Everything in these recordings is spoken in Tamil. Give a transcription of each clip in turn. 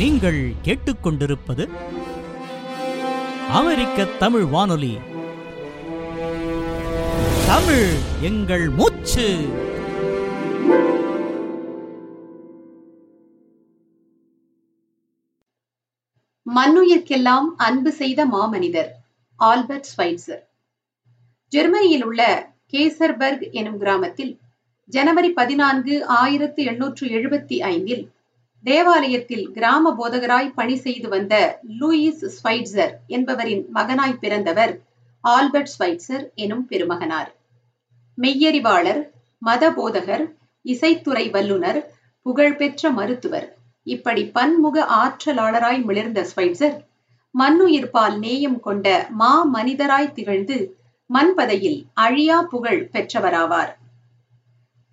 நீங்கள் கேட்டுக்கொண்டிருப்பது அமெரிக்க தமிழ் வானொலி. தமிழ் எங்கள் மூச்சு. மண்ணுயிர்க்கெல்லாம் அன்பு செய்த மாமனிதர் ஆல்பர்ட் ஸ்வைட்சர். ஜெர்மனியில் உள்ள கேசர்பர்க் எனும் கிராமத்தில் ஜனவரி பதினான்கு ஆயிரத்தி எண்ணூற்று எழுபத்தி ஐந்தில் தேவாலயத்தில் கிராம போதகராய் பணி செய்து வந்த லூயிஸ் ஸ்வைட்சர் என்பவரின் மகனாய் பிறந்தவர் ஆல்பர்ட் ஸ்வைட்சர் எனும் பெருமகனார். மெய்யறிவாளர் மத போதகர் இசைத்துறை வல்லுனர் புகழ்பெற்ற மருத்துவர். இப்படி பன்முக ஆற்றலாளராய் மிளிர்ந்த ஸ்வைட்சர் மண்ணுயிர்பால் நேயம் கொண்ட மா மனிதராய் திகழ்ந்து மண்பதையில் அழியா புகழ் பெற்றவராவார்.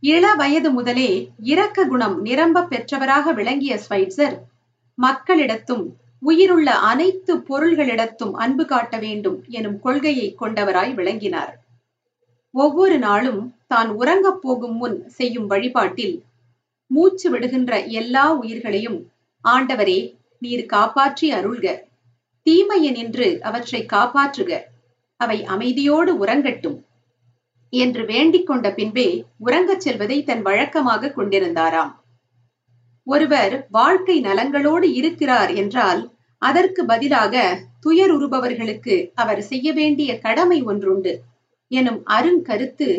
இள வயது முதலே இரக்க குணம் நிரம்ப பெற்றவராக விளங்கிய ஸ்வைட்சர் மக்களிடத்தும் உயிருள்ள அனைத்து பொருள்களிடத்தும் அன்பு காட்ட வேண்டும் எனும் கொள்கையை கொண்டவராய் விளங்கினார். ஒவ்வொரு நாளும் தான் உறங்கப் போகும் முன் செய்யும் வழிபாட்டில் மூச்சு விடுகின்ற எல்லா உயிர்களையும் ஆண்டவரே நீர் காப்பாற்றி அருள்க. தீமையனின்று அவற்றை காப்பாற்றுக. அவை அமைதியோடு உறங்கட்டும். என்று வேண்டிக் கொண்ட பின்பே உறங்கச் செல்வதை தன் வழக்கமாக கொண்டிருந்தாராம். ஒருவர் வாழ்க்கை நலங்களோடு இருக்கிறார் என்றால் அதற்கு பதிலாக துயர் உருபவர்களுக்கு அவர் செய்ய வேண்டிய கடமை ஒன்றுண்டு. எனும் அருங்கருத்து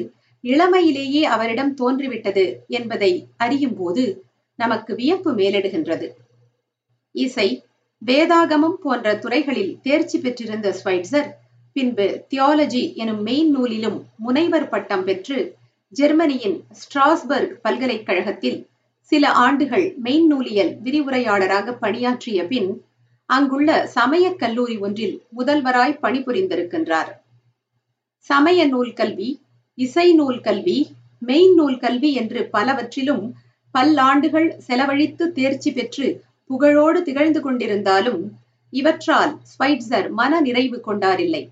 இளமையிலேயே அவரிடம் தோன்றிவிட்டது என்பதை அறியும் போது நமக்கு வியப்பு மேலிடுகின்றது. இசை வேதாகமம் போன்ற துறைகளில் தேர்ச்சி பெற்றிருந்த ஸ்வைட்சர் பின்பு தியாலஜி எனும் மெயின் நூலிலும் முனைவர் பட்டம் பெற்று ஜெர்மனியின் ஸ்ட்ராஸ்பர்க் பல்கலைக்கழகத்தில் சில ஆண்டுகள் மெயின் நூலியல் விரிவுரையாளராக பணியாற்றிய பின் அங்குள்ள சமயக் கல்லூரி ஒன்றில் முதல்வராய் பணிபுரிந்திருக்கின்றார். சமய நூல் கல்வி இசை நூல் கல்வி மெயின் நூல் கல்வி என்று பலவற்றிலும் பல்லாண்டுகள் செலவழித்து தேர்ச்சி பெற்று புகழோடு திகழ்ந்து கொண்டிருந்தாலும் இவற்றால் ஸ்வைட்சர் மன நிறைவு கொண்டாரில்லை.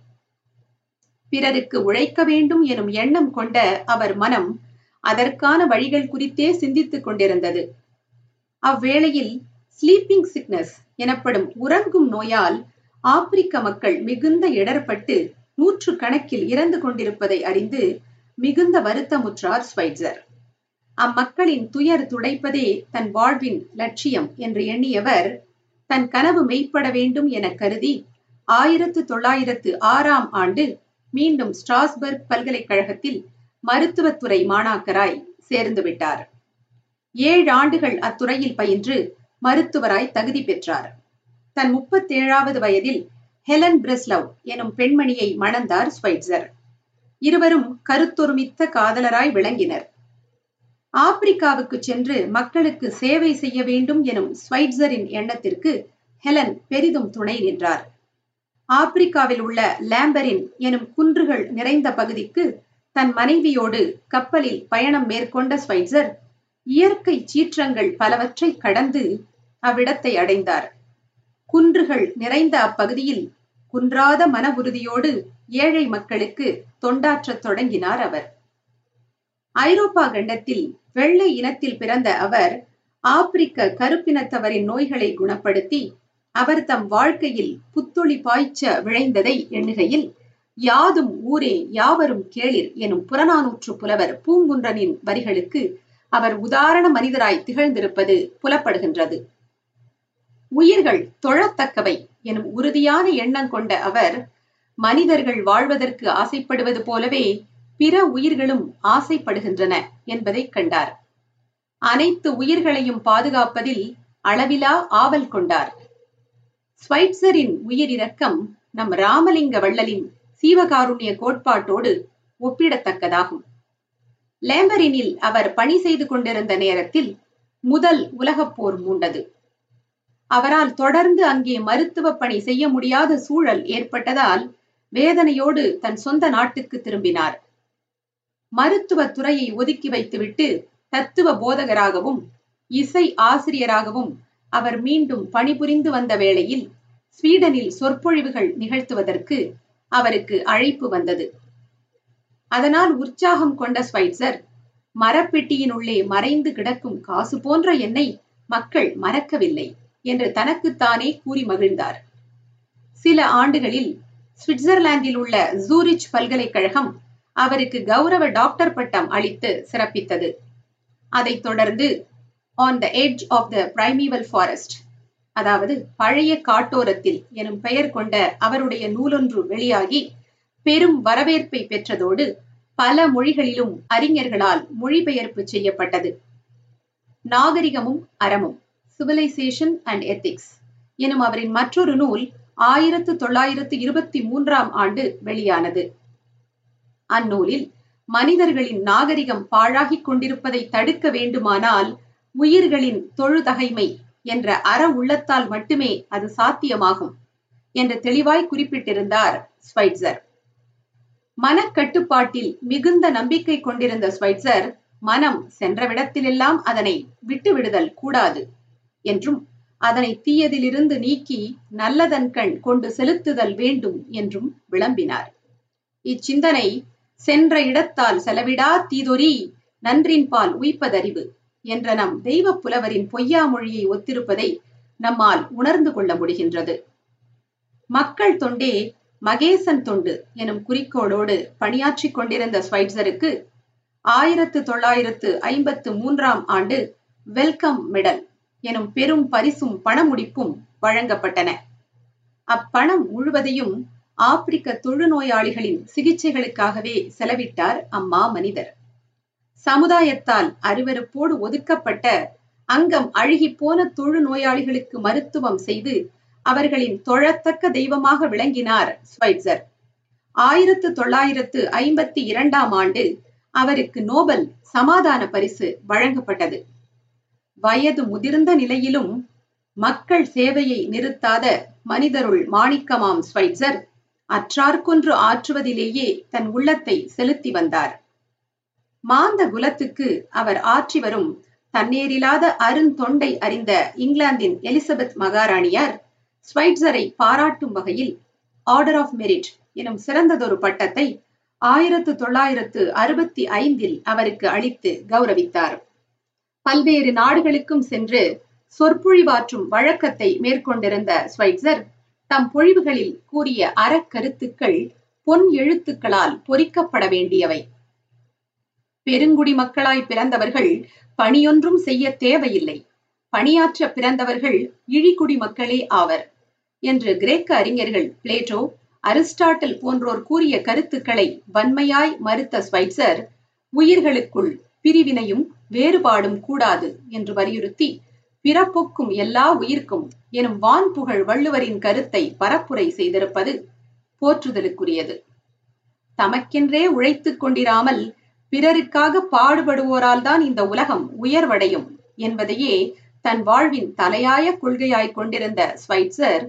பிறருக்கு உழைக்க வேண்டும் எனும் எண்ணம் கொண்ட அவர் மனம் அதற்கான வழிகள் குறித்தே சிந்தித்துக் கொண்டிருந்தது. அவ்வேளையில் ஸ்லீப்பிங் சிக்னஸ் எனப்படும் உறங்கும் நோயால் ஆப்பிரிக்க மக்கள் மிகுந்த இடர்பட்டு நூற்று கணக்கில் இறந்து கொண்டிருப்பதை அறிந்து மிகுந்த வருத்தமுற்றார் ஸ்வைட்சர். அம்மக்களின் துயர் துடைப்பதே தன் வாழ்வின் லட்சியம் என்று எண்ணியவர் தன் கனவு மெய்ப்பட வேண்டும் என கருதி ஆயிரத்து தொள்ளாயிரத்து ஆறாம் ஆண்டு மீண்டும் ஸ்ட்ராஸ்பர்க் பல்கலைக்கழகத்தில் மருத்துவத்துறை மாணாக்கராய் சேர்ந்துவிட்டார் ஏழு ஆண்டுகள் அத்துறையில் பயின்று மருத்துவராய் தகுதி பெற்றார். தன் முப்பத்தேழாவது வயதில் ஹெலன் பிரெஸ்லவ் எனும் பெண்மணியை மணந்தார் ஸ்வைட்சர். இருவரும் கருத்தொருமித்த காதலராய் விளங்கினர். ஆப்பிரிக்காவுக்கு சென்று மக்களுக்கு சேவை செய்ய வேண்டும் எனும் ஸ்வைட்சரின் எண்ணத்திற்கு ஹெலன் பெரிதும் துணை நின்றார். ஆப்பிரிக்காவில் உள்ள லேம்பரின் எனும் குன்றுகள் நிறைந்த பகுதிக்கு தன் மனைவியோடு கப்பலில் பயணம் மேற்கொண்ட ஸ்வைட்சர் இயற்கை சீற்றங்கள் பலவற்றை கடந்து அவ்விடத்தை அடைந்தார். குன்றுகள் நிறைந்த அப்பகுதியில் குன்றாத மன உறுதியோடு ஏழை மக்களுக்கு தொண்டாற்றத் தொடங்கினார் அவர். ஐரோப்பா கண்டத்தில் வெள்ளை இனத்தில் பிறந்த அவர் ஆப்பிரிக்க கருப்பினத்தவரின் நோய்களை குணப்படுத்தி அவர் தம் வாழ்க்கையில் புத்தொளி பாய்ச்ச விழைந்ததை எண்ணுகையில் யாதும் ஊரே யாவரும் கேளிர் எனும் புறநானூற்று புலவர் பூங்குன்றனின் வரிகளுக்கு அவர் உதாரண மனிதராய் திகழ்ந்திருப்பது புலப்படுகின்றது. உயிர்கள் தொழத்தக்கவை எனும் உறுதியான எண்ணம் கொண்ட அவர் மனிதர்கள் வாழ்வதற்கு ஆசைப்படுவது போலவே பிற உயிர்களும் ஆசைப்படுகின்றன என்பதை கண்டார். அனைத்து உயிர்களையும் பாதுகாப்பதில் அளவிலா ஆவல் கொண்டார். ஸ்வைட்சரின் உயிரிரக்கம் நம் ராமலிங்க வள்ளலின் சீவகாருண்ய கோட்பாட்டோடு ஒப்பிடத்தக்கதாகும். லேம்பரினில் அவர் பணி செய்து கொண்டிருந்த நேரத்தில் முதல் உலகப்போர் மூண்டது. அவரால் தொடர்ந்து அங்கே மருத்துவ பணி செய்ய முடியாத சூழல் ஏற்பட்டதால் வேதனையோடு தன் சொந்த நாட்டுக்கு திரும்பினார். மருத்துவ துறையை ஒதுக்கி வைத்துவிட்டு தத்துவ போதகராகவும் இசை ஆசிரியராகவும் அவர் மீண்டும் பணிபுரிந்து வந்த வேளையில் ஸ்வீடனில் சொற்பொழிவுகள் நிகழ்த்துவதற்கு அவருக்கு அழைப்பு வந்தது. அதனால் உற்சாகம் கொண்ட ஸ்வைட்சர் மரப்பெட்டியினுள்ளே மறைந்து கிடக்கும் காசு போன்ற என்னை மக்கள் மறக்கவில்லை என்று தனக்குத்தானே கூறி மகிழ்ந்தார். சில ஆண்டுகளில் சுவிட்சர்லாந்தில் உள்ள ஜூரிச் பல்கலைக்கழகம் அவருக்கு கௌரவ டாக்டர் பட்டம் அளித்து சிறப்பித்தது. அதைத் தொடர்ந்து on the edge of the primeval forest அதாவது பழைய காட்டோரத்தில் எனும் பெயர் கொண்ட அவருடைய நூலொன்று வெளியாகி பெரும் வரவேற்பை பெற்றதோடு பல மொழிகளிலும் அறிஞர்களால் மொழிபெயர்ப்பு செய்யப்பட்டது. நாகரிகமும் அறமும் சிவிலைசேஷன் அண்ட் எத்திக்ஸ் எனும் அவரின் மற்றொரு நூல் ஆயிரத்து தொள்ளாயிரத்து இருபத்தி மூன்றாம் ஆண்டு வெளியானது. அந்நூலில் மனிதர்களின் நாகரிகம் பாழாகிக் கொண்டிருப்பதை தடுக்க வேண்டுமானால் உயிர்களின் தொழுதகைமை என்ற அற உள்ளத்தால் மட்டுமே அது சாத்தியமாகும் என்று தெளிவாய் குறிப்பிட்டிருந்தார் ஸ்வைட்சர். மனக்கட்டுப்பாட்டில் மிகுந்த நம்பிக்கை கொண்டிருந்த ஸ்வைட்சர் மனம் சென்றவிடத்திலெல்லாம் அதனை விட்டுவிடுதல் கூடாது என்றும் அதனை தீயதிலிருந்து நீக்கி நல்லதன் கண் கொண்டு செலுத்துதல் வேண்டும் என்றும் விளம்பினார். இச்சிந்தனை சென்ற இடத்தால் செலவிடா தீதொரி நன்றின்பால் உய்ப்பதறிவு என்ற நம் தெய்வ புலவரின் பொய்யா மொழியை ஒத்திருப்பதை நம்மால் உணர்ந்து கொள்ள முடிகின்றது. மக்கள் தொண்டே மகேசன் தொண்டு எனும் குறிக்கோளோடு பணியாற்றிக் கொண்டிருந்த ஸ்வைட்சருக்கு ஆயிரத்து தொள்ளாயிரத்து ஐம்பத்து மூன்றாம் ஆண்டு வெல்கம் மெடல் எனும் பெரும் பரிசும் பணமுடிப்பும் வழங்கப்பட்டன. அப்பணம் முழுவதையும் ஆப்பிரிக்க தொழுநோயாளிகளின் சிகிச்சைகளுக்காகவே செலவிட்டார் அம்மா மனிதர். சமுதாயத்தால் அருவருப்போடு ஒதுக்கப்பட்ட அங்கம் அழுகி போன தொழுநோயாளிகளுக்கு மருத்துவம் செய்து அவர்களின் தொழத்தக்க தெய்வமாக விளங்கினார் ஸ்வைட்சர் ஆயிரத்து தொள்ளாயிரத்து ஐம்பத்தி இரண்டாம் ஆண்டு அவருக்கு நோபல் சமாதான பரிசு வழங்கப்பட்டது. வயது முதிர்ந்த நிலையிலும் மக்கள் சேவையை நிறுத்தாத மனிதருள் மாணிக்கமாம் ஸ்வைட்சர் அற்றார்கொன்று ஆற்றுவதிலேயே தன் உள்ளத்தை செலுத்தி வந்தார். மாந்த குலத்துக்கு அவர் ஆற்றி வரும் தண்ணீரில்லாத அருந்தொண்டை அறிந்த இங்கிலாந்தின் எலிசபெத் மகாராணியார் ஸ்வைட்சரை பாராட்டும் வகையில் ஆர்டர் ஆஃப் மெரிட் எனும் சிறந்ததொரு பட்டத்தை ஆயிரத்து தொள்ளாயிரத்து அறுபத்தி ஐந்தில் அவருக்கு அளித்து கௌரவித்தார். பல்வேறு நாடுகளுக்கும் சென்று சொற்பொழிவாற்றும் வழக்கத்தை மேற்கொண்டிருந்த ஸ்வைட்சர் தம் பொழிவுகளில் கூறிய அறக்கருத்துக்கள் பொன் எழுத்துக்களால் பொறிக்கப்பட வேண்டியவை. பெருங்குடி மக்களாய் பிறந்தவர்கள் பணியொன்றும் செய்ய தேவையில்லை. பணியாற்ற பிறந்தவர்கள் இழிக்குடி மக்களே ஆவர் என்று கிரேக்க அறிஞர்கள் பிளேட்டோ அரிஸ்டாட்டில் போன்றோர் கூறிய கருத்துக்களை வன்மையாய் மறுத்த ஸ்வைட்சர் உயிர்களுக்குள் பிரிவினையும் வேறுபாடும் கூடாது என்று வலியுறுத்தி பிறப்புக்கும் எல்லா உயிர்க்கும் எனும் வான் புகழ் வள்ளுவரின் கருத்தை பரப்புரை செய்திருப்பது போற்றுதலுக்குரியது. தமக்கென்றே உழைத்துக் கொண்டிராமல் பிறருக்காக பாடுபடுவோரால் தான் இந்த உலகம் உயர்வடையும் என்பதையே தன் வாழ்வின் தலையாய கொள்கையாய் கொண்டிருந்த ஸ்வைட்சர்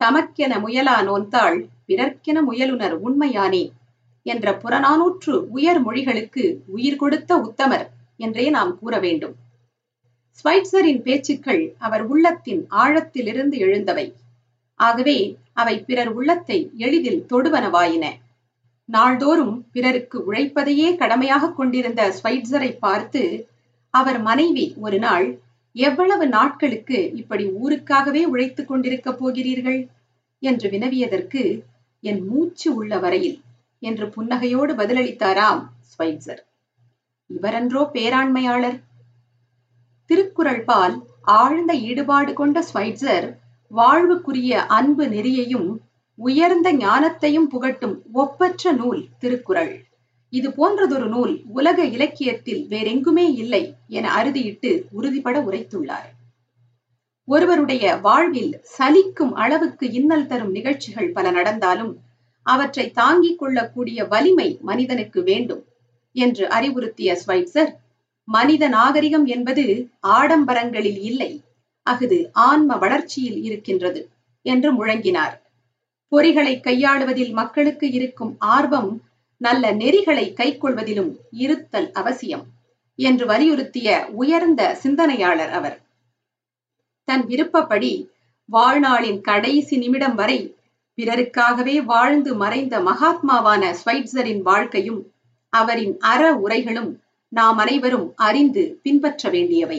தமக்கென முயலா நோந்தாள் பிறர்க்கென முயலுனர் உண்மையானே என்ற புறநானூற்று உயர் மொழிகளுக்கு உயிர் கொடுத்த உத்தமர் என்றே நாம் கூற வேண்டும். ஸ்வைட்சரின் பேச்சுக்கள் அவர் உள்ளத்தின் ஆழத்திலிருந்து எழுந்தவை. ஆகவே அவை பிறர் உள்ளத்தை எளிதில் தொடுவனவாயின. நாள்தோறும் பிறருக்கு உழைப்பதையே கடமையாக கொண்டிருந்த ஸ்வைட்சரை பார்த்து அவர் மனைவி ஒரு நாள் எவ்வளவு நாட்களுக்கு இப்படி ஊருக்காகவே உழைத்துக் கொண்டிருக்கப் போகிறீர்கள்? என்று வினவியதற்கு என் மூச்சு உள்ள வரையில் என்று புன்னகையோடு பதிலளித்தாராம் ஸ்வைட்சர். இவரன்றோ பேராண்மையாளர்? திருக்குறள் பால் ஆழ்ந்த ஈடுபாடு கொண்ட ஸ்வைட்சர் வாழ்வுக்குரிய அன்பு நெறியையும் உயர்ந்த ஞானத்தையும் புகட்டும் ஒப்பற்ற நூல் திருக்குறள். இது போன்றதொரு நூல் உலக இலக்கியத்தில் வேறெங்குமே இல்லை என அறுதியிட்டு உறுதிபட உரைத்துள்ளார். ஒருவருடைய வாழ்வில் சலிக்கும் அளவுக்கு இன்னல் தரும் நிகழ்ச்சிகள் பல நடந்தாலும் அவற்றை தாங்கிக் கொள்ளக்கூடிய வலிமை மனிதனுக்கு வேண்டும் என்று அறிவுறுத்திய ஸ்வைட்சர் மனித நாகரிகம் என்பது ஆடம்பரங்களில் இல்லை அஃது ஆன்ம வளர்ச்சியில் இருக்கின்றது என்று முழங்கினார். பொறிகளை கையாளுவதில் மக்களுக்கு இருக்கும் ஆர்வம் நல்ல நெறிகளை கைக்கொள்வதிலும் இருத்தல் அவசியம் என்று வலியுறுத்திய உயர்ந்த சிந்தனையாளர் அவர். தன் விருப்பப்படி வாழ்நாளின் கடைசி நிமிடம் வரை பிறருக்காகவே வாழ்ந்து மறைந்த மகாத்மாவான ஸ்வைட்சரின் வாழ்க்கையும் அவரின் அற உரைகளும் நாம் அனைவரும் அறிந்து பின்பற்ற வேண்டியவை.